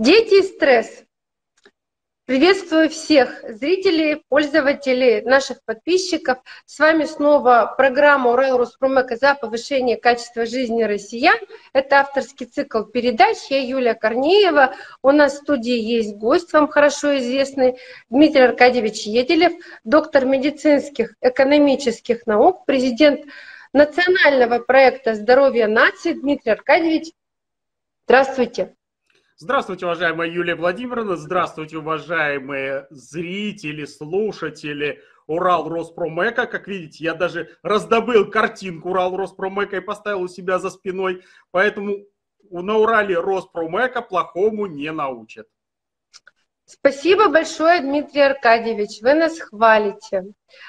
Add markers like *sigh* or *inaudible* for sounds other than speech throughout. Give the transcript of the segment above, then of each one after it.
Дети и стресс. Приветствую всех зрителей, пользователей, наших подписчиков. С вами снова программа Урал Роспромека за повышение качества жизни россиян. Это авторский цикл передач. Я Юлия Корнеева. У нас в студии есть гость, вам хорошо известный, Дмитрий Аркадьевич Еделев, доктор медицинских экономических наук, президент национального проекта «Здоровье нации». Дмитрий Аркадьевич, здравствуйте. Здравствуйте, уважаемая Юлия Владимировна, здравствуйте, уважаемые зрители, слушатели Урал Роспромека. Как видите, я даже раздобыл картинку Урал Роспромека и поставил у себя за спиной, поэтому на Урале Роспромека плохому не научат. Спасибо большое, Дмитрий Аркадьевич, вы нас хвалите.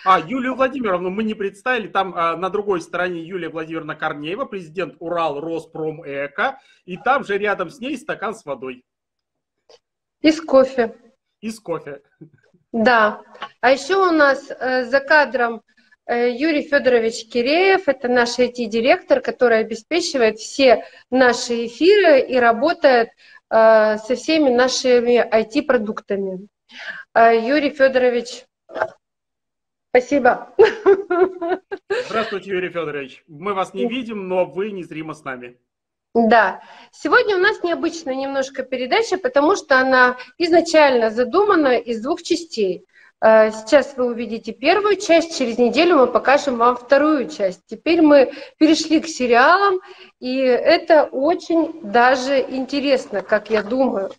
А, Юлию Владимировну мы не представили, там а, на другой стороне Юлия Владимировна Корнеева, президент Урал Роспромэко, и там же рядом с ней стакан с водой. И с кофе. И с кофе. Да. А еще у нас э, за кадром э, Юрий Федорович Киреев, это наш IT-директор, который обеспечивает все наши эфиры и работает со всеми нашими IT-продуктами. Э, Юрий Федорович, спасибо. Здравствуйте, Юрий Федорович. Мы вас не видим, но вы незримо с нами. Да, сегодня у нас необычная немножко передача, потому что она изначально задумана из двух частей. Э, сейчас вы увидите первую часть, через неделю мы покажем вам вторую часть. Теперь мы перешли к сериалам, и это очень даже интересно, как я думаю.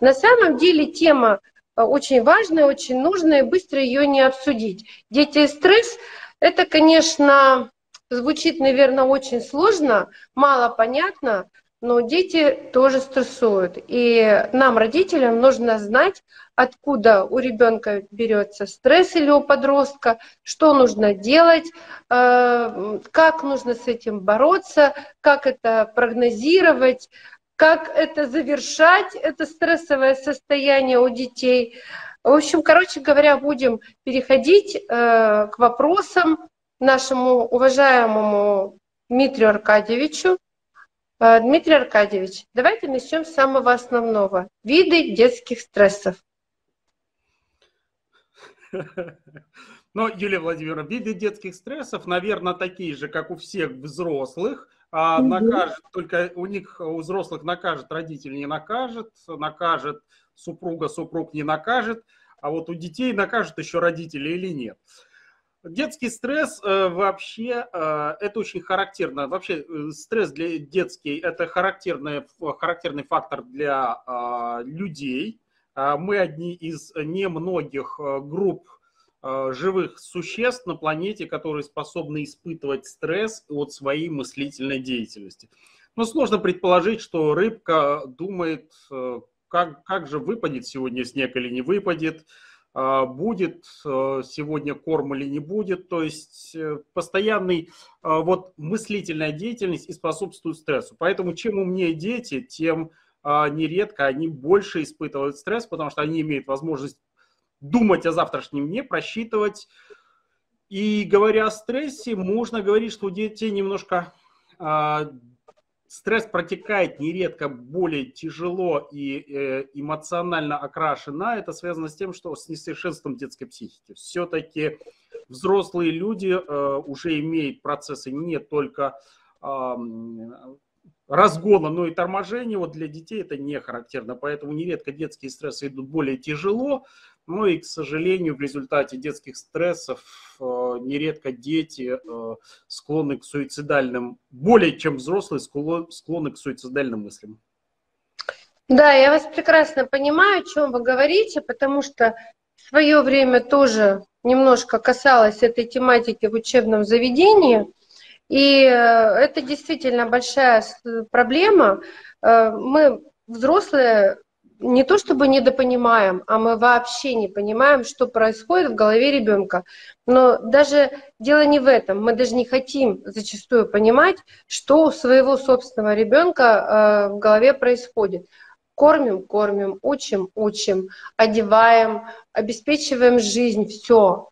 На самом деле тема э, очень важная, очень нужная, и быстро ее не обсудить. Дети и стресс – это, конечно, звучит, наверное, очень сложно, мало понятно, но дети тоже стрессуют. И нам, родителям, нужно знать, откуда у ребенка берется стресс или у подростка, что нужно делать, э, как нужно с этим бороться, как это прогнозировать, как это завершать, это стрессовое состояние у детей. В общем, короче говоря, будем переходить э, к вопросам нашему уважаемому Дмитрию Аркадьевичу. Э, Дмитрий Аркадьевич, давайте начнем с самого основного. Виды детских стрессов. *laughs* Но, Юлия Владимировна, виды детских стрессов, наверное, такие же, как у всех взрослых. А накажет, только у них, у взрослых накажет, родитель не накажет, накажет супруга, супруг не накажет, а вот у детей накажет еще родители или нет. Детский стресс э, вообще, э, это очень характерно. Вообще э, стресс для детский, это характерный, характерный фактор для э, людей. Э, мы одни из немногих групп живых существ на планете, которые способны испытывать стресс от своей мыслительной деятельности. Но сложно предположить, что рыбка думает, как, как же выпадет сегодня снег или не выпадет, а, будет э, сегодня корм или не будет. То есть э, постоянный а, вот мыслительная деятельность и способствует стрессу. Поэтому чем умнее дети, тем а, нередко они больше испытывают стресс, потому что они имеют возможность думать о завтрашнем дне, просчитывать. И говоря о стрессе, можно говорить, что у детей немножко стресс протекает нередко более тяжело и э, эмоционально окрашена. Это связано с тем, что с несовершенством детской психики. Все-таки взрослые люди э, уже имеют процессы не только разгона, но и торможения. Вот для детей это не характерно, поэтому нередко детские стрессы идут более тяжело. Ну и, к сожалению, в результате детских стрессов э, нередко дети э, склонны к суицидальным, более чем взрослые, склонны к суицидальным мыслям. Да, я вас прекрасно понимаю, о чем вы говорите, потому что в свое время тоже немножко касалась этой тематики в учебном заведении. И э, это действительно большая проблема. Мы, взрослые, не то чтобы недопонимаем, а мы вообще не понимаем, что происходит в голове ребенка. Но даже дело не в этом. Мы даже не хотим зачастую понимать, что у своего собственного ребенка э, в голове происходит. Кормим, кормим, учим, учим, одеваем, обеспечиваем жизнь, все.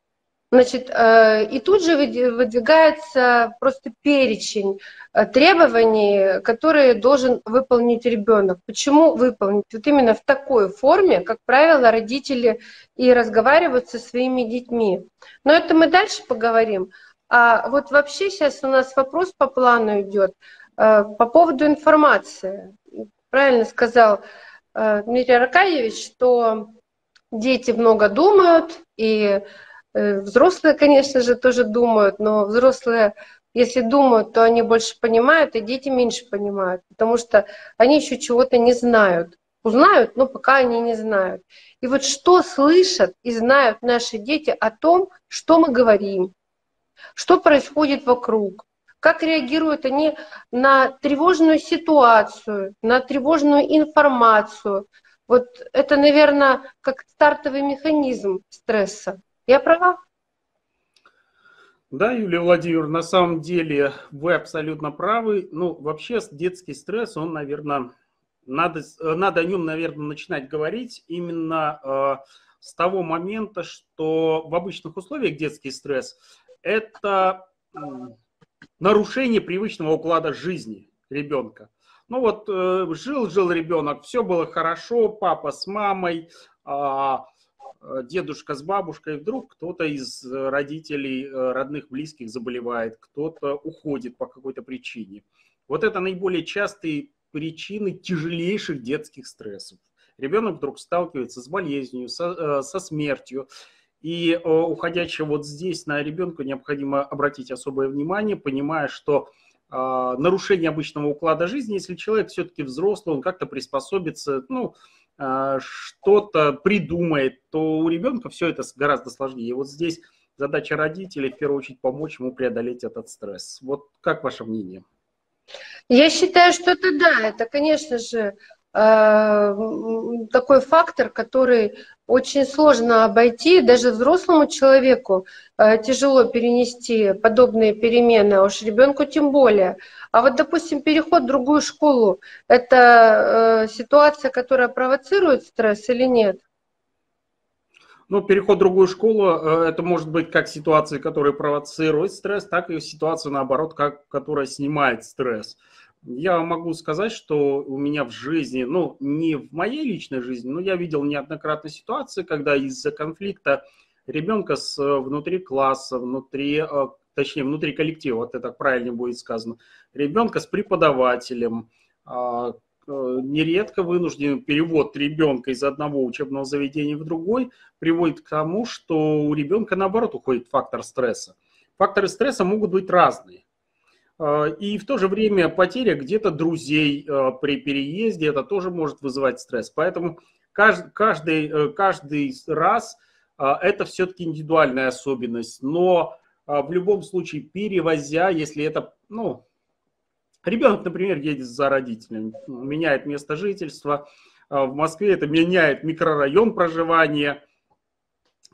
Значит, э, и тут же выдвигается просто перечень э, требований, которые должен выполнить ребенок. Почему выполнить? Вот именно в такой форме, как правило, родители и разговаривают со своими детьми. Но это мы дальше поговорим. А вот вообще сейчас у нас вопрос по плану идет э, по поводу информации. Правильно сказал Дмитрий Аркадьевич, что дети много думают, и взрослые, конечно же, тоже думают, но взрослые, если думают, то они больше понимают, и дети меньше понимают, потому что они еще чего-то не знают. Узнают, но пока они не знают. И вот что слышат и знают наши дети о том, что мы говорим, что происходит вокруг, как реагируют они на тревожную ситуацию, на тревожную информацию. Вот это, наверное, как стартовый механизм стресса. Я права? Да, Юлия Владимировна, на самом деле вы абсолютно правы. Ну, вообще детский стресс, он, наверное, надо, надо о нем, наверное, начинать говорить именно э, с того момента, что в обычных условиях детский стресс – это э, нарушение привычного уклада жизни ребенка. Ну вот э, жил-жил ребенок, все было хорошо, папа с мамой, э, Э, дедушка с бабушкой, вдруг кто-то из э, родителей, э, родных, близких заболевает, кто-то уходит по какой-то причине. Вот это наиболее частые причины тяжелейших детских стрессов. Ребенок вдруг сталкивается с болезнью, со, со смертью. И уходящего вот здесь на ребенка необходимо обратить особое внимание, понимая, что нарушение обычного уклада жизни, если человек все-таки взрослый, он как-то приспособится, ну, что-то придумает, то у ребенка все это гораздо сложнее. И вот здесь задача родителей в первую очередь помочь ему преодолеть этот стресс. Вот как ваше мнение? Я считаю, что это да, это, конечно же, такой фактор, который очень сложно обойти, даже взрослому человеку э, тяжело перенести подобные перемены, а уж ребенку тем более. А вот, допустим, переход в другую школу, это э, ситуация, которая провоцирует стресс или нет? Ну, переход в другую школу, это может быть как ситуация, которая провоцирует стресс, так и ситуация, наоборот, как, которая снимает стресс. Я могу сказать, что у меня в жизни, ну, не в моей личной жизни, но я видел неоднократно ситуации, когда из-за конфликта ребенка с э, внутри класса, внутри, э, точнее, внутри коллектива, вот это правильно будет сказано, ребенка с преподавателем, а, э, нередко вынужден перевод ребенка из одного учебного заведения в другой приводит к тому, что у ребенка, наоборот, уходит фактор стресса. Факторы стресса могут быть разные. А, и в то же время потеря где-то друзей а, при переезде, это тоже может вызывать стресс. Поэтому каждый, каждый, э, каждый раз а, это все-таки индивидуальная особенность. Но в любом случае, перевозя, если это, ну, ребенок, например, едет за родителями, меняет место жительства, в Москве это меняет микрорайон проживания –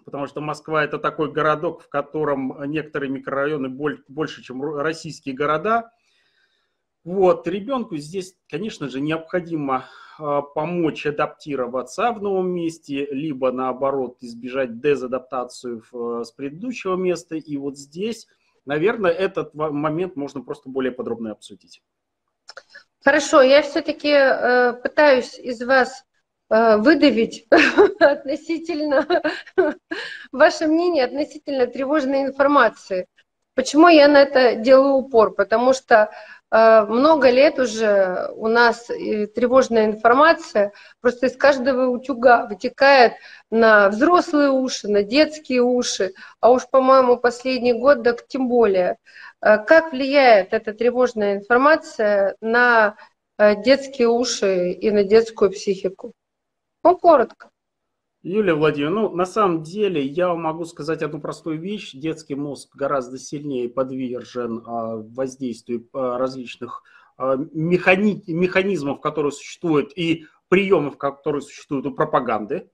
потому что Москва это такой городок, в котором некоторые микрорайоны больше, чем российские города. Вот, ребенку здесь, конечно же, необходимо а, помочь адаптироваться в новом месте, либо наоборот избежать дезадаптацию с предыдущего места. И вот здесь, наверное, этот момент можно просто более подробно обсудить. Хорошо, я все-таки э, пытаюсь из вас выдавить *laughs* относительно *laughs* ваше мнение относительно тревожной информации. Почему я на это делаю упор? Потому что э, много лет уже у нас тревожная информация просто из каждого утюга вытекает на взрослые уши, на детские уши, а уж, по-моему, последний год, так тем более. Э, как влияет эта тревожная информация на детские уши и на детскую психику? Ну, коротко. Юлия Владимировна, ну, на самом деле я могу сказать одну простую вещь. Детский мозг гораздо сильнее подвержен а, воздействию а, различных а, механи- механизмов, которые существуют, и приемов, которые существуют у пропаганды.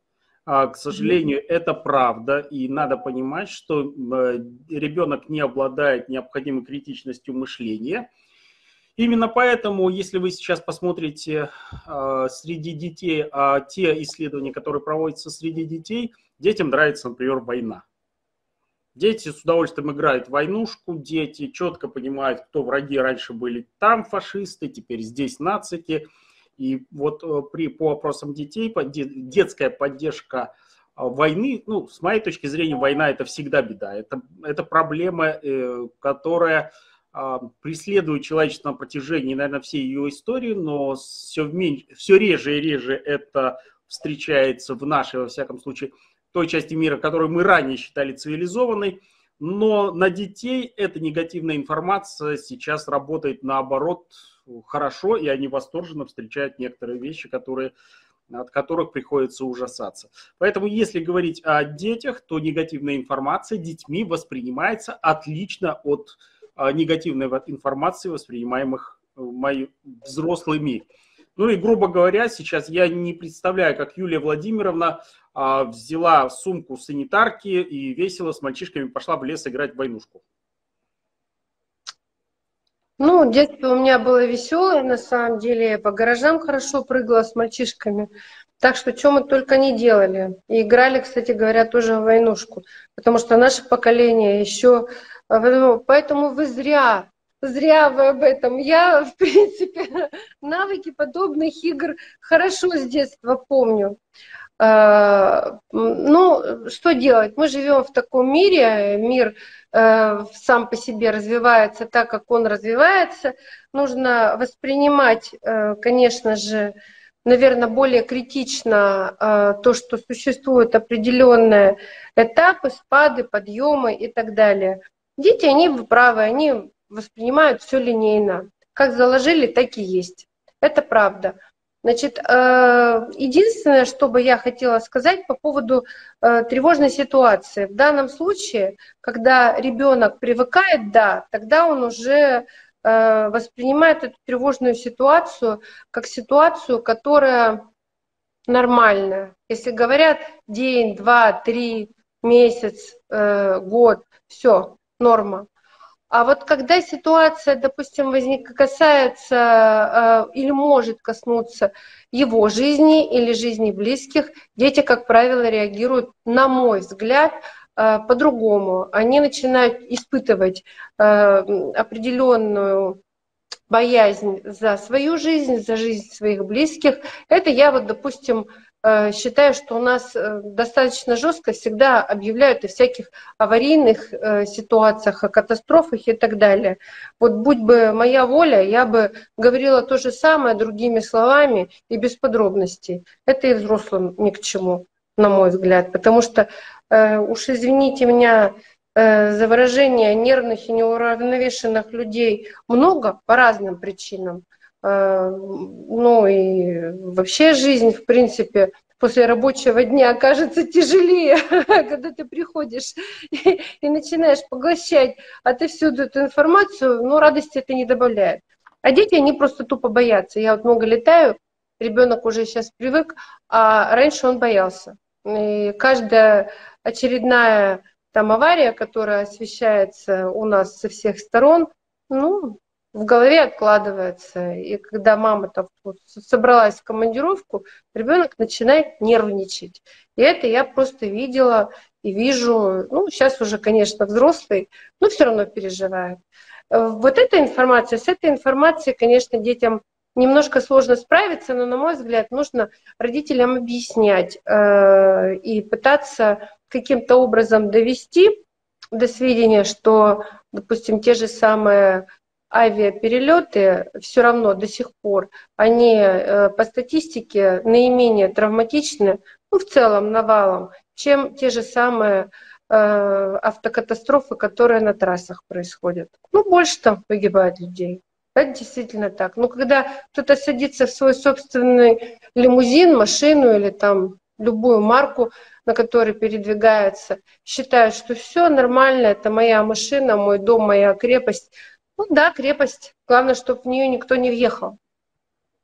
К сожалению, mm-hmm. это правда, и надо понимать, что а, ребенок не обладает необходимой критичностью мышления – Именно поэтому, если вы сейчас посмотрите э, среди детей, э, те исследования, которые проводятся среди детей, детям нравится, например, война. Дети с удовольствием играют в войнушку, дети четко понимают, кто враги раньше были там фашисты, теперь здесь нацики. И вот э, при, по вопросам детей детская поддержка а, войны, ну, с моей точки зрения, война это всегда беда. Это, это проблема, э, которая преследует человечество на протяжении, наверное, всей ее истории, но все, в все реже и реже это встречается в нашей, во всяком случае, той части мира, которую мы ранее считали цивилизованной. Но на детей эта негативная информация сейчас работает наоборот хорошо, и они восторженно встречают некоторые вещи, которые от которых приходится ужасаться. Поэтому, если говорить о детях, то негативная информация детьми воспринимается отлично от а, негативной информации, воспринимаемых э, взрослыми. Ну и, грубо говоря, сейчас я не представляю, как Юлия Владимировна а, взяла сумку санитарки и весело с мальчишками пошла в лес играть в войнушку. Ну, детство у меня было веселое, на самом деле. Я по гаражам хорошо прыгала с мальчишками. Так что, что мы только не делали. И играли, кстати говоря, тоже в войнушку. Потому что наше поколение еще... А, поэтому вы зря Зря вы об этом. Я, в принципе, *laughs* навыки подобных игр хорошо с детства помню. А, ну, что делать? Мы живем в таком мире, мир э, сам по себе развивается так, как он развивается. Нужно воспринимать, э, конечно же, наверное, более критично э, то, что существуют определенные этапы, спады, подъемы и так далее. Дети, они правы, они воспринимают все линейно. Как заложили, так и есть. Это правда. Значит, э, единственное, что бы я хотела сказать по поводу э, тревожной ситуации. В данном случае, когда ребенок привыкает, да, тогда он уже воспринимает эту тревожную ситуацию как ситуацию, которая нормальная. Если говорят день, два, три, месяц, год, все, норма. А вот когда ситуация, допустим, возник, касается э, или может коснуться его жизни или жизни близких, дети, как правило, реагируют, на мой взгляд, э, по-другому. Они начинают испытывать э, определенную боязнь за свою жизнь, за жизнь своих близких. Это я вот, допустим, Э, считаю, что у нас э, достаточно жестко всегда объявляют о всяких аварийных э, ситуациях, о катастрофах и так далее. Вот будь бы моя воля, я бы говорила то же самое другими словами и без подробностей. Это и взрослым ни к чему, на мой взгляд, потому что, уж извините меня, за выражение нервных и неуравновешенных людей много по разным причинам. Э, ну и вообще жизнь, в принципе, после рабочего дня окажется тяжелее, *laughs* когда ты приходишь и, и начинаешь поглощать отовсюду эту информацию, но радости это не добавляет. А дети, они просто тупо боятся. Я вот много летаю, ребенок уже сейчас привык, а раньше он боялся. И каждая очередная там авария, которая освещается у нас со всех сторон, ну, в голове откладывается. И когда мама там вот собралась в командировку, ребенок начинает нервничать. И это я просто видела и вижу, ну, сейчас уже, конечно, взрослый, но все равно переживает. Э, вот эта информация, с этой информацией, конечно, детям немножко сложно справиться, но, на мой взгляд, нужно родителям объяснять э, и пытаться каким-то образом довести до сведения, что, допустим, те же самые авиаперелеты все равно до сих пор, они э, по статистике наименее травматичны, ну, в целом, навалом, чем те же самые э, автокатастрофы, которые на трассах происходят. Ну, больше там погибает людей. Это действительно так. Но когда кто-то садится в свой собственный лимузин, машину или там любую марку, на которой передвигается, считают, что все нормально, это моя машина, мой дом, моя крепость, ну да, крепость. Главное, чтобы в нее никто не въехал.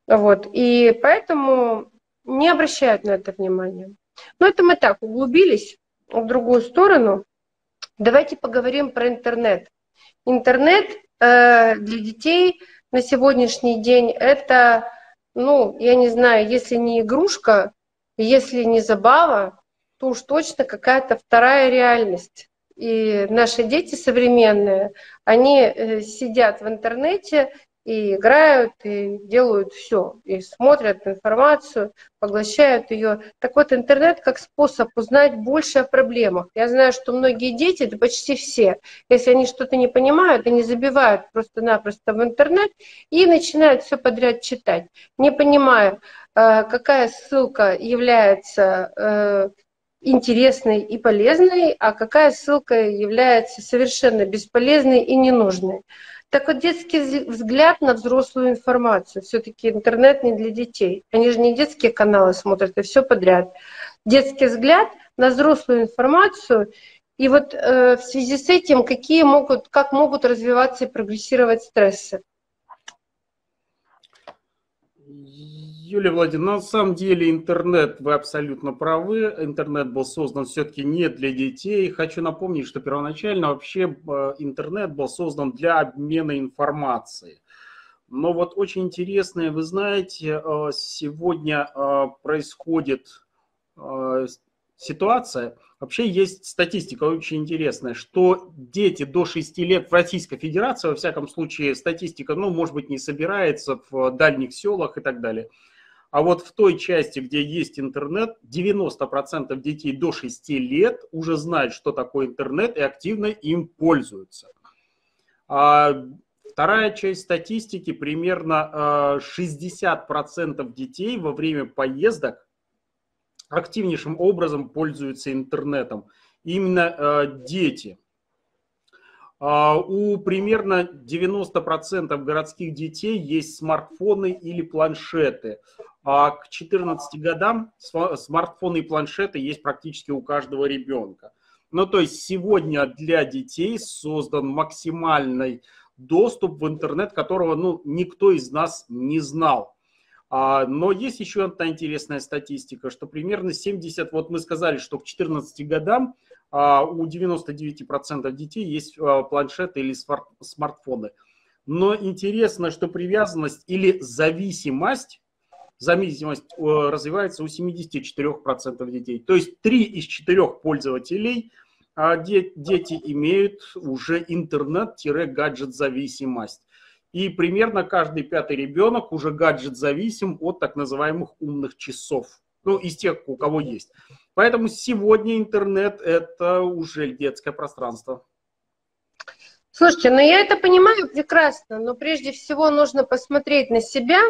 Вот. И поэтому не обращают на это внимания. Но это мы так углубились в другую сторону. Давайте поговорим про интернет. Интернет для детей на сегодняшний день это, ну, я не знаю, если не игрушка, если не забава, то уж точно какая-то вторая реальность. И наши дети современные, они э, сидят в интернете и играют, и делают все, и смотрят информацию, поглощают ее. Так вот, интернет как способ узнать больше о проблемах. Я знаю, что многие дети, это почти все, если они что-то не понимают, они забивают просто-напросто в интернет и начинают все подряд читать, не понимая, э, какая ссылка является э, интересной и полезной, а какая ссылка является совершенно бесполезной и ненужной. Так вот, детский взгляд на взрослую информацию. Все-таки интернет не для детей. Они же не детские каналы смотрят, и все подряд. Детский взгляд на взрослую информацию. И вот э, в связи с этим, какие могут, как могут развиваться и прогрессировать стрессы. Юлия Владимировна, на самом деле интернет, вы абсолютно правы, интернет был создан все-таки не для детей. Хочу напомнить, что первоначально вообще э, интернет был создан для обмена информацией. Но вот очень интересное, вы знаете, э, сегодня э, происходит ситуация, вообще есть статистика очень интересная, что дети до 6 лет в Российской Федерации, во всяком случае статистика, ну, может быть, не собирается в дальних селах и так далее – а вот в той части, где есть интернет, 90% детей до 6 лет уже знают, что такое интернет и активно им пользуются. А вторая часть статистики, примерно 60% а, детей во время поездок активнейшим образом пользуются интернетом. Именно а, дети. А, у примерно 90% городских детей есть смартфоны или планшеты. А к 14 годам смартфоны и планшеты есть практически у каждого ребенка. Ну, то есть сегодня для детей создан максимальный доступ в интернет, которого ну, никто из нас не знал. А, но есть еще одна интересная статистика, что примерно 70, вот мы сказали, что к 14 годам у 99% детей есть а, планшеты или смартфоны. Но интересно, что привязанность или зависимость зависимость э, развивается у 74% детей. То есть 3 из 4 пользователей а, дети имеют уже интернет-гаджет-зависимость. И примерно каждый пятый ребенок уже гаджет-зависим от так называемых умных часов. Ну, из тех, у кого есть. Поэтому сегодня интернет – это уже детское пространство. Слушайте, ну я это понимаю прекрасно, но прежде всего нужно посмотреть на себя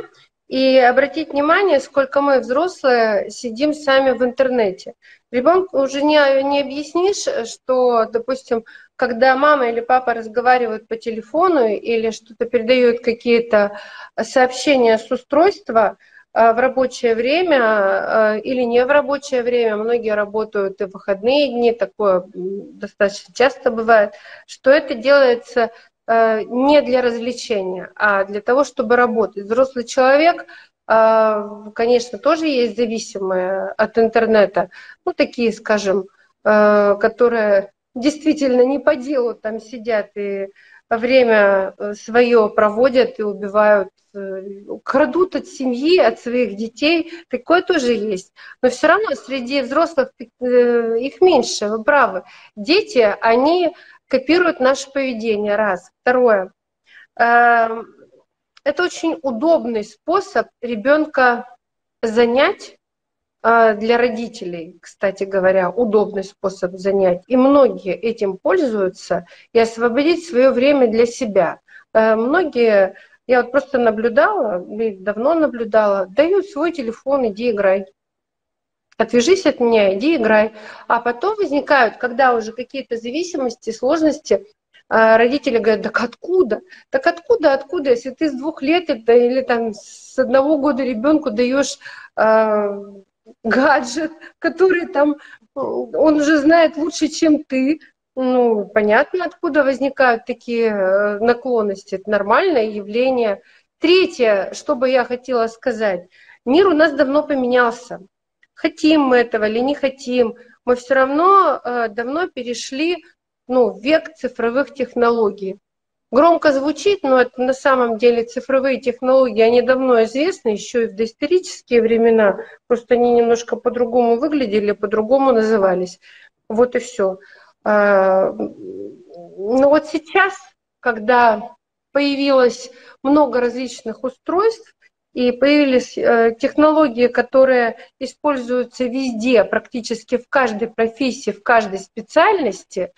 и обратить внимание, сколько мы, взрослые, сидим сами в интернете. Ребенку уже не, не объяснишь, что, допустим, когда мама или папа разговаривают по телефону или что-то передают какие-то сообщения с устройства в рабочее время а, или не в рабочее время, многие работают и в выходные дни, такое достаточно часто бывает, что это делается Э, не для развлечения, а для того, чтобы работать. Взрослый человек, э, конечно, тоже есть зависимые от интернета, ну, такие, скажем, э, которые действительно не по делу там сидят и время свое проводят и убивают, крадут от семьи, от своих детей. Такое тоже есть. Но все равно среди взрослых их меньше, вы правы. Дети, они копируют наше поведение, раз. Второе. Эм, это очень удобный способ ребенка занять э, для родителей, кстати говоря, удобный способ занять. И многие этим пользуются и освободить свое время для себя. Э, многие, я вот просто наблюдала, давно наблюдала, дают свой телефон, иди играй отвяжись от меня, иди играй. А потом возникают, когда уже какие-то зависимости, сложности, а, родители говорят, так откуда? Так откуда, откуда, если ты с двух лет или там с одного года ребенку даешь гаджет, который там, он уже знает лучше, чем ты, ну, понятно, откуда возникают такие э, наклонности. Это нормальное явление. Третье, что бы я хотела сказать. Мир у нас давно поменялся хотим мы этого или не хотим, мы все равно э, давно перешли ну, век цифровых технологий. Громко звучит, но это на самом деле цифровые технологии, они давно известны, еще и в доисторические времена, просто они немножко по-другому выглядели, по-другому назывались. Вот и все. Э, ну вот сейчас, когда появилось много различных устройств, и появились э, технологии, которые используются везде, практически в каждой профессии, в каждой специальности,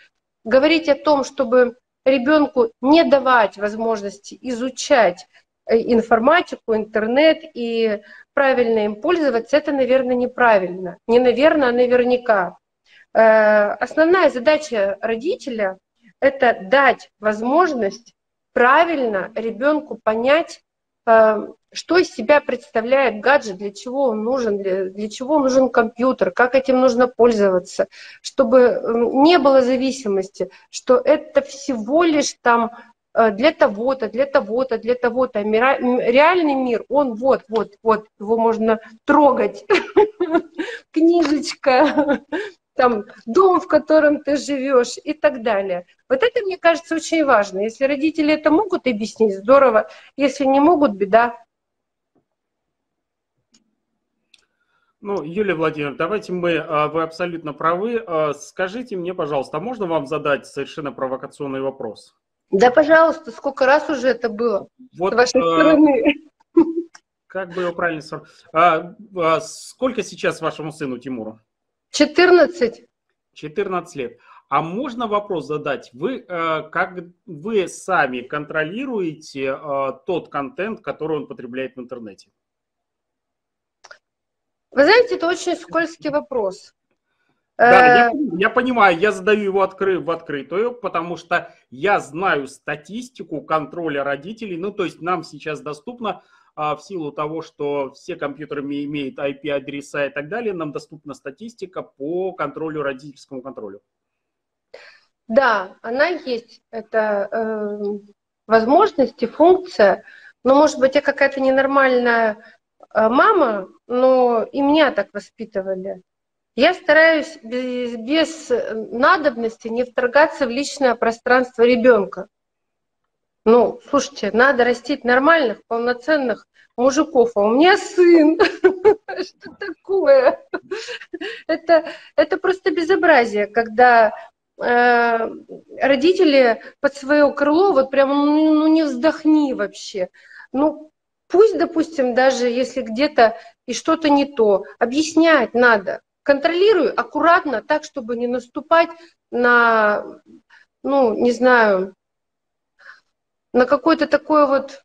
говорить о том, чтобы ребенку не давать возможности изучать э, информатику, интернет и правильно им пользоваться, это, наверное, неправильно. Не наверное, а наверняка. Э, основная задача родителя – это дать возможность правильно ребенку понять, э, что из себя представляет гаджет, для чего он нужен, для, для чего нужен компьютер, как этим нужно пользоваться, чтобы не было зависимости, что это всего лишь там э, для того-то, для того-то, для того-то. Реальный мир, он вот, вот, вот, его можно трогать. *laughs* Книжечка, там, дом, в котором ты живешь и так далее. Вот это, мне кажется, очень важно. Если родители это могут объяснить, здорово. Если не могут, беда. Ну, Юлия Владимировна, давайте мы, а, вы абсолютно правы. А, скажите мне, пожалуйста, а можно вам задать совершенно провокационный вопрос? Да, пожалуйста, сколько раз уже это было вот, с вашей а, стороны? Как бы его правильно а, а, Сколько сейчас вашему сыну Тимуру? 14. 14 лет. А можно вопрос задать? Вы, как вы сами контролируете тот контент, который он потребляет в интернете? Вы знаете, это очень скользкий вопрос. Да, я, э, я понимаю, я задаю его откры, в открытую, потому что я знаю статистику контроля родителей. Ну, то есть нам сейчас доступно а, в силу того, что все компьютеры имеют IP-адреса и так далее, нам доступна статистика по контролю, родительскому контролю. Да, она есть. Это э, возможность и функция. Но, может быть, я какая-то ненормальная мама, но и меня так воспитывали. Я стараюсь без, без надобности не вторгаться в личное пространство ребенка. Ну, слушайте, надо растить нормальных, полноценных мужиков, а у меня сын. *laughs* Что такое? Это, это просто безобразие, когда э, родители под свое крыло, вот прям, ну, ну не вздохни вообще. Ну, Пусть, допустим, даже если где-то и что-то не то, объяснять надо. Контролирую аккуратно, так, чтобы не наступать на, ну, не знаю, на какое-то такое вот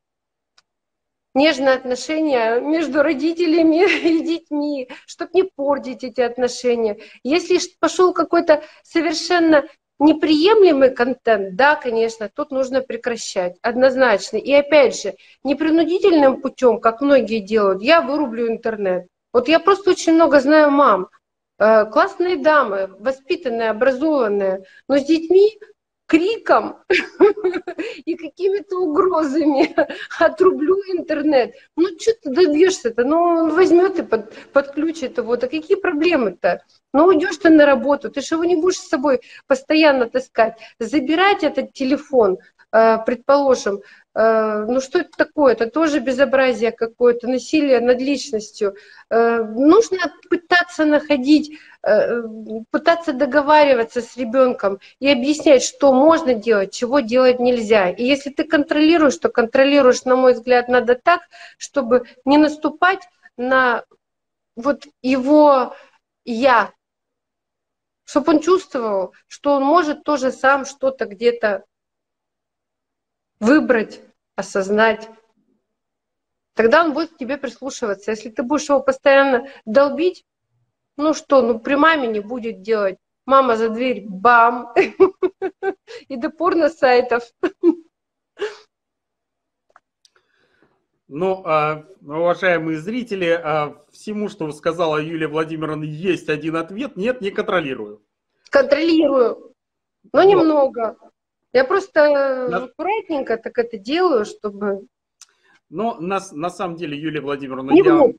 нежное отношение между родителями *laughs* и детьми, чтобы не портить эти отношения. Если пошел какой-то совершенно Неприемлемый контент, да, конечно, тут нужно прекращать, однозначно. И опять же, непринудительным путем, как многие делают, я вырублю интернет. Вот я просто очень много знаю мам, э, классные дамы, воспитанные, образованные, но с детьми криком *laughs* и какими-то угрозами *laughs* отрублю интернет. Ну, что ты добьешься-то? Ну, он возьмет и под, подключит его. Да какие проблемы-то? Ну, уйдешь ты на работу, ты же его не будешь с собой постоянно таскать. Забирать этот телефон, э, предположим, ну что это такое? Это тоже безобразие какое-то, насилие над личностью. Э, нужно пытаться находить, э, пытаться договариваться с ребенком и объяснять, что можно делать, чего делать нельзя. И если ты контролируешь, то контролируешь, на мой взгляд, надо так, чтобы не наступать на вот его я, чтобы он чувствовал, что он может тоже сам что-то где-то выбрать, осознать, тогда он будет к тебе прислушиваться. Если ты будешь его постоянно долбить, ну что, ну при маме не будет делать. Мама за дверь, бам! *laughs* И до порно сайтов. Ну, а, уважаемые зрители, а, всему, что сказала Юлия Владимировна, есть один ответ. Нет, не контролирую. Контролирую, но немного. Я просто на... аккуратненько так это делаю, чтобы... Но на, на самом деле, Юлия Владимировна, Не я,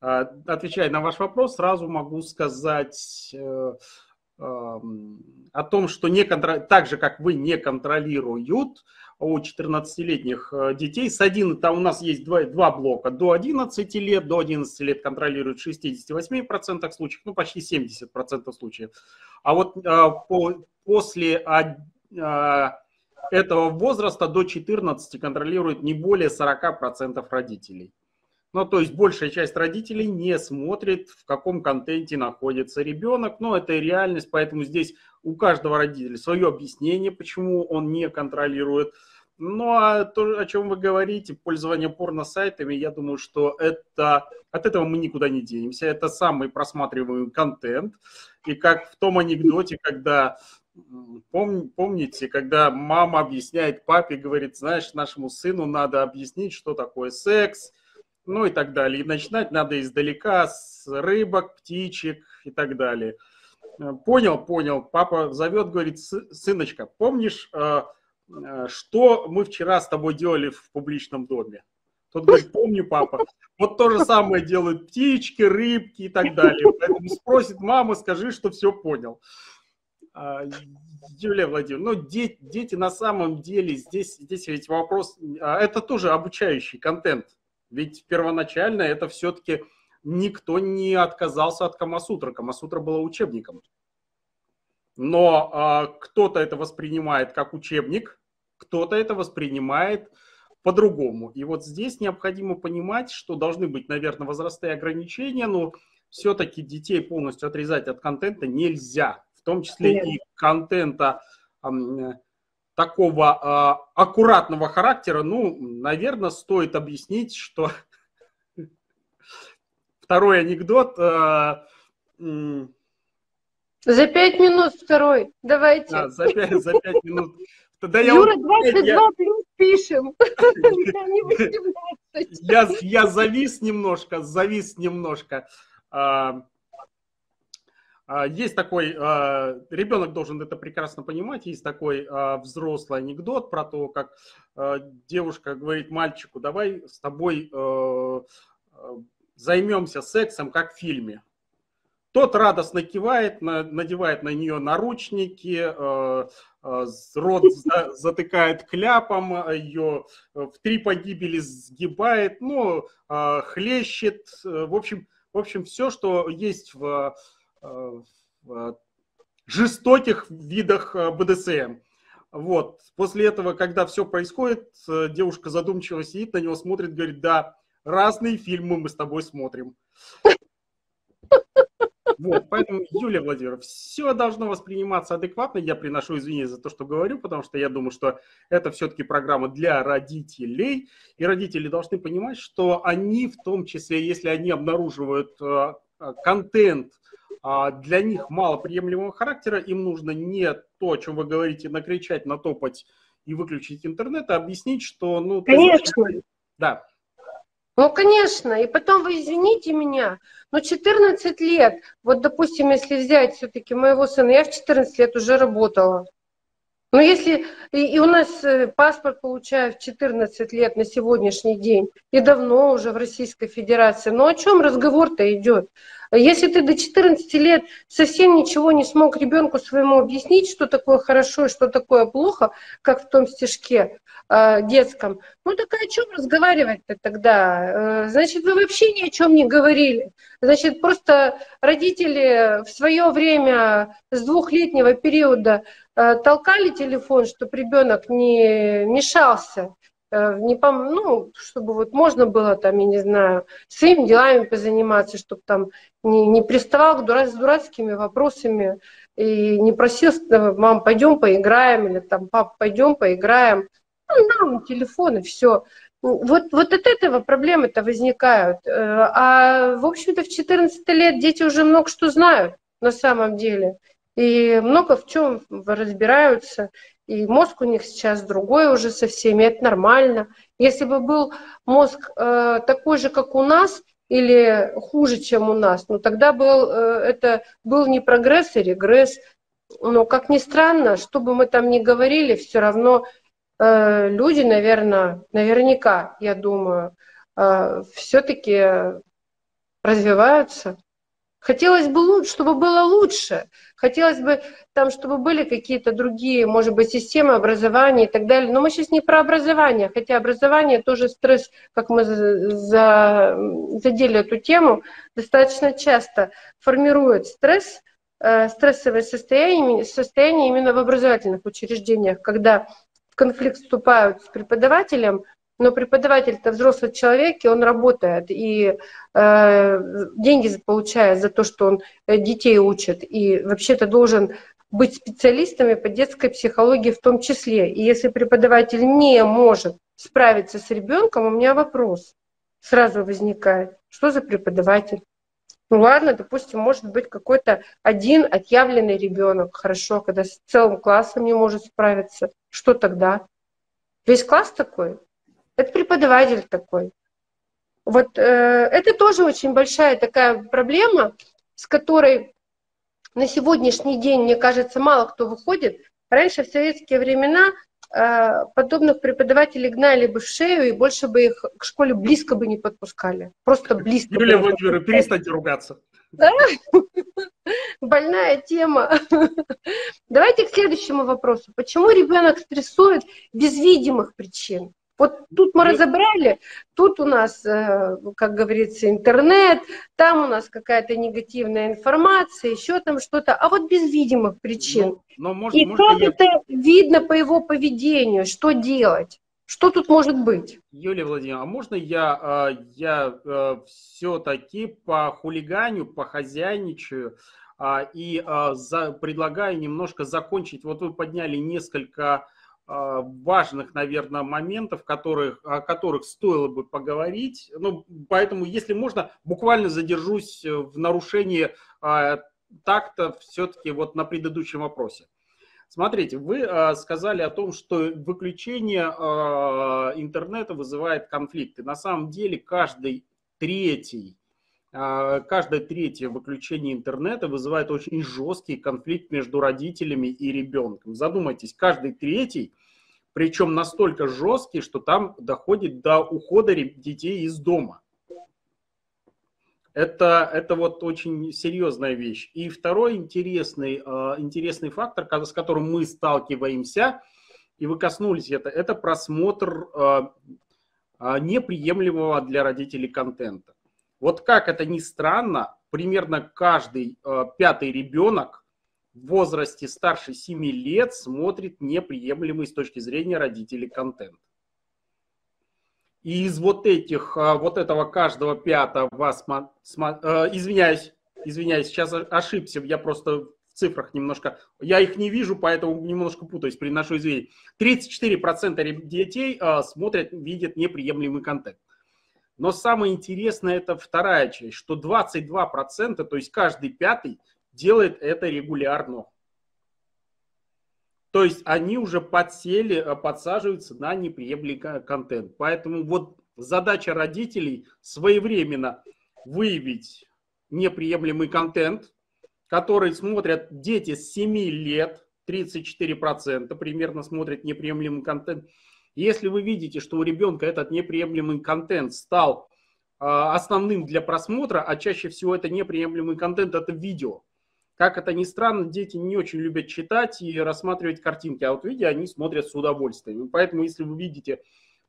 а, отвечая на ваш вопрос, сразу могу сказать э, э, о том, что не контр... так же, как вы не контролируют, у 14-летних э, детей. С 11, там у нас есть два, два блока. До 11 лет, до 11 лет контролируют в 68% случаев, ну почти 70% случаев. А вот а, по, после а, а, этого возраста до 14 контролирует не более 40% родителей. Ну, то есть большая часть родителей не смотрит, в каком контенте находится ребенок. Но это реальность, поэтому здесь у каждого родителя свое объяснение, почему он не контролирует. Ну, а то, о чем вы говорите, пользование порно-сайтами, я думаю, что это, от этого мы никуда не денемся. Это самый просматриваемый контент. И как в том анекдоте, когда Пом, помните, когда мама объясняет папе, говорит, знаешь, нашему сыну надо объяснить, что такое секс, ну и так далее. И начинать надо издалека, с рыбок, птичек и так далее. Понял, понял. Папа зовет, говорит, сыночка, помнишь, э, э, что мы вчера с тобой делали в публичном доме? Тот говорит, помню, папа. Вот то же самое делают птички, рыбки и так далее. Поэтому спросит мама, скажи, что все понял. А, Юлия Владимировна, ну, дети, дети на самом деле, здесь, здесь ведь вопрос, а, это тоже обучающий контент. Ведь первоначально это все-таки никто не отказался от Камасутра. Камасутра была учебником. Но а, кто-то это воспринимает как учебник, кто-то это воспринимает по-другому. И вот здесь необходимо понимать, что должны быть, наверное, возрастные ограничения, но все-таки детей полностью отрезать от контента нельзя, том числе Нет. и контента такого э, аккуратного характера, ну, наверное, стоит объяснить, что *laughs* второй анекдот. Э, за пять минут второй, давайте. Да, за пять, за пять минут. Тогда Юра, 22 я... плюс пишем. *laughs* я, я завис немножко, завис немножко. А, а, есть такой, а, ребенок должен это прекрасно понимать, есть такой а, взрослый анекдот про то, как девушка говорит мальчику, давай с тобой займемся сексом, как в фильме. Тот радостно кивает, надевает на нее наручники, рот *laughs* затыкает кляпом, ее в три погибели сгибает, ну, хлещет. В общем, в общем, все, что есть в Э, жестоких видах э, БДСМ. Вот. После этого, когда все происходит, э, девушка задумчиво сидит, на него смотрит, говорит, да, разные фильмы мы с тобой смотрим. Вот, поэтому, Юлия Владимировна, все должно восприниматься адекватно. Я приношу извинения за то, что говорю, потому что я думаю, что это все-таки программа для родителей. И родители должны понимать, что они, в том числе, если они обнаруживают контент, а для них малоприемлемого характера, им нужно не то, о чем вы говорите, накричать, натопать и выключить интернет, а объяснить, что... Ну, Конечно. Ты... Да. Ну, конечно. И потом вы извините меня, но 14 лет, вот, допустим, если взять все-таки моего сына, я в 14 лет уже работала. Но если и, и у нас э, паспорт получаю в 14 лет на сегодняшний день, и давно уже в Российской Федерации, ну о чем разговор-то идет? Если ты до 14 лет совсем ничего не смог ребенку своему объяснить, что такое хорошо и что такое плохо, как в том стишке э, детском, ну так о чем разговаривать-то тогда? Э, значит, вы вообще ни о чем не говорили. Значит, просто родители в свое время с двухлетнего периода толкали телефон, чтобы ребенок не мешался Э, не пом... ну, чтобы вот можно было там, я не знаю, своими делами позаниматься, чтобы там не, не приставал к дура... с дурацкими вопросами и не просил, э, мам, пойдем поиграем, или там, пап, пойдем поиграем. Ну, нам телефон и все. Вот, вот от этого проблемы-то возникают. Э, а, в общем-то, в 14 лет дети уже много что знают на самом деле. И много в чем разбираются и мозг у них сейчас другой уже со всеми, это нормально. Если бы был мозг э, такой же, как у нас, или хуже, чем у нас, ну тогда был, э, это был не прогресс и регресс. Но, как ни странно, что бы мы там ни говорили, все равно э, люди, наверное, наверняка, я думаю, э, все-таки развиваются. Хотелось бы, чтобы было лучше. Хотелось бы, там, чтобы были какие-то другие, может быть, системы образования и так далее. Но мы сейчас не про образование, хотя образование тоже стресс, как мы за, задели эту тему, достаточно часто формирует стресс, э, стрессовое состояние, состояние именно в образовательных учреждениях, когда в конфликт вступают с преподавателем, но преподаватель-то взрослый человек, и он работает, и э, деньги получает за то, что он э, детей учит, и вообще-то должен быть специалистами по детской психологии в том числе. И если преподаватель не может справиться с ребенком, у меня вопрос сразу возникает. Что за преподаватель? Ну ладно, допустим, может быть какой-то один отъявленный ребенок, хорошо, когда с целым классом не может справиться. Что тогда? Весь класс такой? Это преподаватель такой. Вот э, это тоже очень большая такая проблема, с которой на сегодняшний день, мне кажется, мало кто выходит. Раньше в советские времена э, подобных преподавателей гнали бы в шею и больше бы их к школе близко бы не подпускали. Просто близко. Юлия Владимировна, перестаньте ругаться. Да? Больная тема. Давайте к следующему вопросу. Почему ребенок стрессует без видимых причин? Вот тут мы разобрали, тут у нас, э, как говорится, интернет, там у нас какая-то негативная информация, еще там что-то, а вот без видимых причин. Но, но может, И может, как я... это видно по его поведению, что делать? Что тут может быть? Юлия Владимировна, а можно я, э, я э, все-таки по хулиганю, по хозяйничаю а, и предлагаю немножко закончить. Вот вы подняли несколько а, важных, наверное, моментов, которых, о которых стоило бы поговорить. Ну, поэтому, если можно, буквально задержусь в нарушении а, такта все-таки вот на предыдущем вопросе. Смотрите, вы сказали о том, что выключение интернета вызывает конфликты. На самом деле каждый третий каждое третье выключение интернета вызывает очень жесткий конфликт между родителями и ребенком. Задумайтесь, каждый третий причем настолько жесткий, что там доходит до ухода детей из дома. Это, это вот очень серьезная вещь. И второй интересный, э, интересный фактор, с которым мы сталкиваемся, и вы коснулись это, это просмотр э, неприемлемого для родителей контента. Вот как это ни странно, примерно каждый пятый ребенок в возрасте старше 7 лет смотрит неприемлемый с точки зрения родителей контент. И из вот этих, а, вот этого каждого пятого, э, извиняюсь, извиняюсь, сейчас ошибся, я просто в цифрах немножко, я их не вижу, поэтому немножко путаюсь, приношу извинения. 34% детей а, смотрят, видят неприемлемый контент. Но самое интересное это вторая часть, что 22%, то есть каждый пятый, делает это регулярно. То есть они уже подсели, э, подсаживаются на неприемлемый контент. Поэтому вот задача родителей своевременно выявить неприемлемый контент, который смотрят дети с 7 лет, 34% примерно смотрят неприемлемый контент. Если вы видите, что у ребенка этот неприемлемый контент стал э, основным для просмотра, а чаще всего это неприемлемый контент, это видео, как это ни странно, дети не очень любят читать и рассматривать картинки, а вот видео они смотрят с удовольствием. поэтому, если вы видите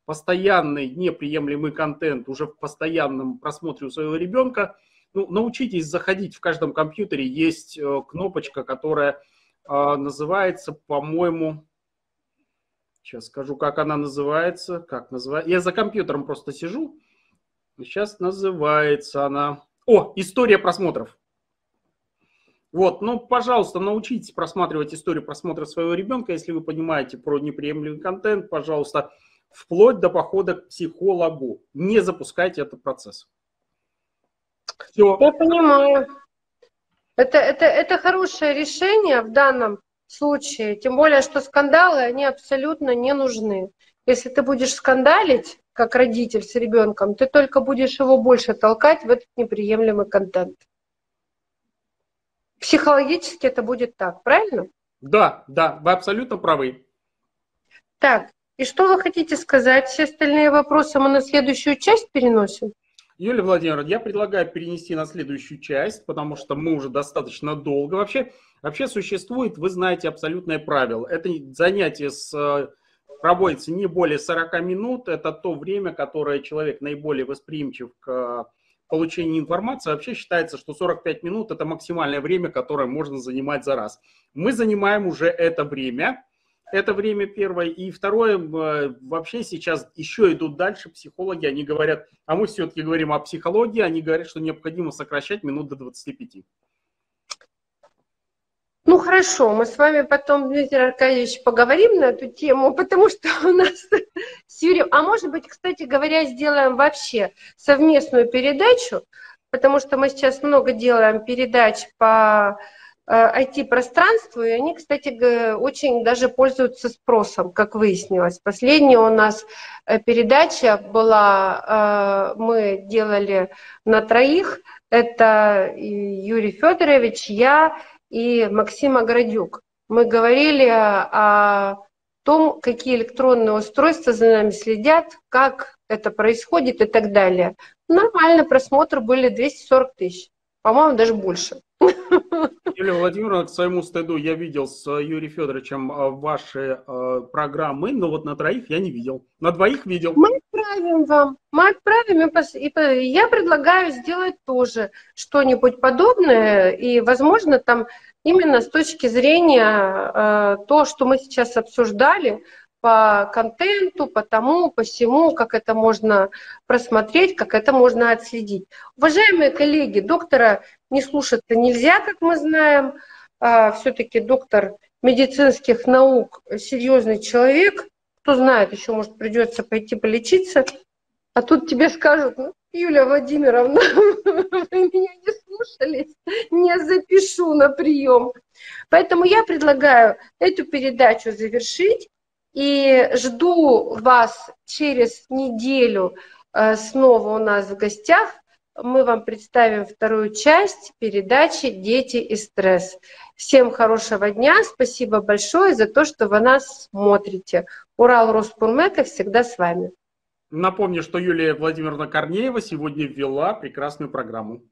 постоянный неприемлемый контент уже в постоянном просмотре у своего ребенка, ну, научитесь заходить в каждом компьютере. Есть э, кнопочка, которая э, называется, по-моему, сейчас скажу, как она называется. Как называется? Я за компьютером просто сижу. Сейчас называется она... О, история просмотров. Вот, ну, пожалуйста, научитесь просматривать историю просмотра своего ребенка, если вы понимаете про неприемлемый контент, пожалуйста, вплоть до похода к психологу. Не запускайте этот процесс. Все. Я понимаю. Это, это, это хорошее решение в данном случае, тем более, что скандалы, они абсолютно не нужны. Если ты будешь скандалить, как родитель с ребенком, ты только будешь его больше толкать в этот неприемлемый контент. Психологически это будет так, правильно? Да, да, вы абсолютно правы. Так, и что вы хотите сказать? Все остальные вопросы мы на следующую часть переносим? Юлия Владимировна, я предлагаю перенести на следующую часть, потому что мы уже достаточно долго. Вообще, вообще существует, вы знаете, абсолютное правило. Это занятие с, э, проводится не более 40 минут. Это то время, которое человек наиболее восприимчив к получению информации. Вообще считается, что 45 минут – это максимальное время, которое можно занимать за раз. Мы занимаем уже это время. Это время первое. И второе, э, вообще сейчас еще идут дальше психологи, они говорят, а мы все-таки говорим о психологии, они говорят, что необходимо сокращать минут до 25. Ну хорошо, мы с вами потом, Дмитрий Аркадьевич, поговорим на эту тему, *laughs* потому что у нас с Юрием... А может быть, кстати говоря, сделаем вообще совместную передачу, потому что мы сейчас много делаем передач по IT-пространству, э, и они, кстати, очень даже пользуются спросом, как выяснилось. Последняя у нас э, передача была, э, мы делали на троих, это Юрий Федорович, я и Максим Аградюк. Мы говорили о том, какие электронные устройства за нами следят, как это происходит и так далее. Нормально, просмотр были 240 тысяч, по-моему, даже больше. Юлия Владимировна, к своему стыду, я видел с Юрием Федоровичем а, ваши э, программы, но вот на троих я не видел. На двоих видел. Мы отправим вам. Мы отправим, и я предлагаю сделать тоже что-нибудь подобное, и, возможно, там именно с точки зрения э, то, что мы сейчас обсуждали, по контенту, по тому, по всему, как это можно просмотреть, как это можно отследить. Уважаемые коллеги, доктора не слушать-то нельзя, как мы знаем. А, Все-таки доктор медицинских наук серьезный человек. Кто знает, еще, может, придется пойти полечиться. А тут тебе скажут, ну, Юлия Владимировна, *laughs* вы меня не слушались, не запишу на прием. Поэтому я предлагаю эту передачу завершить. И жду вас через неделю э, снова у нас в гостях. Мы вам представим вторую часть передачи «Дети и стресс». Всем хорошего дня. Спасибо большое за то, что вы нас смотрите. Урал Роспурмека всегда с вами. Напомню, что Юлия Владимировна Корнеева сегодня ввела прекрасную программу.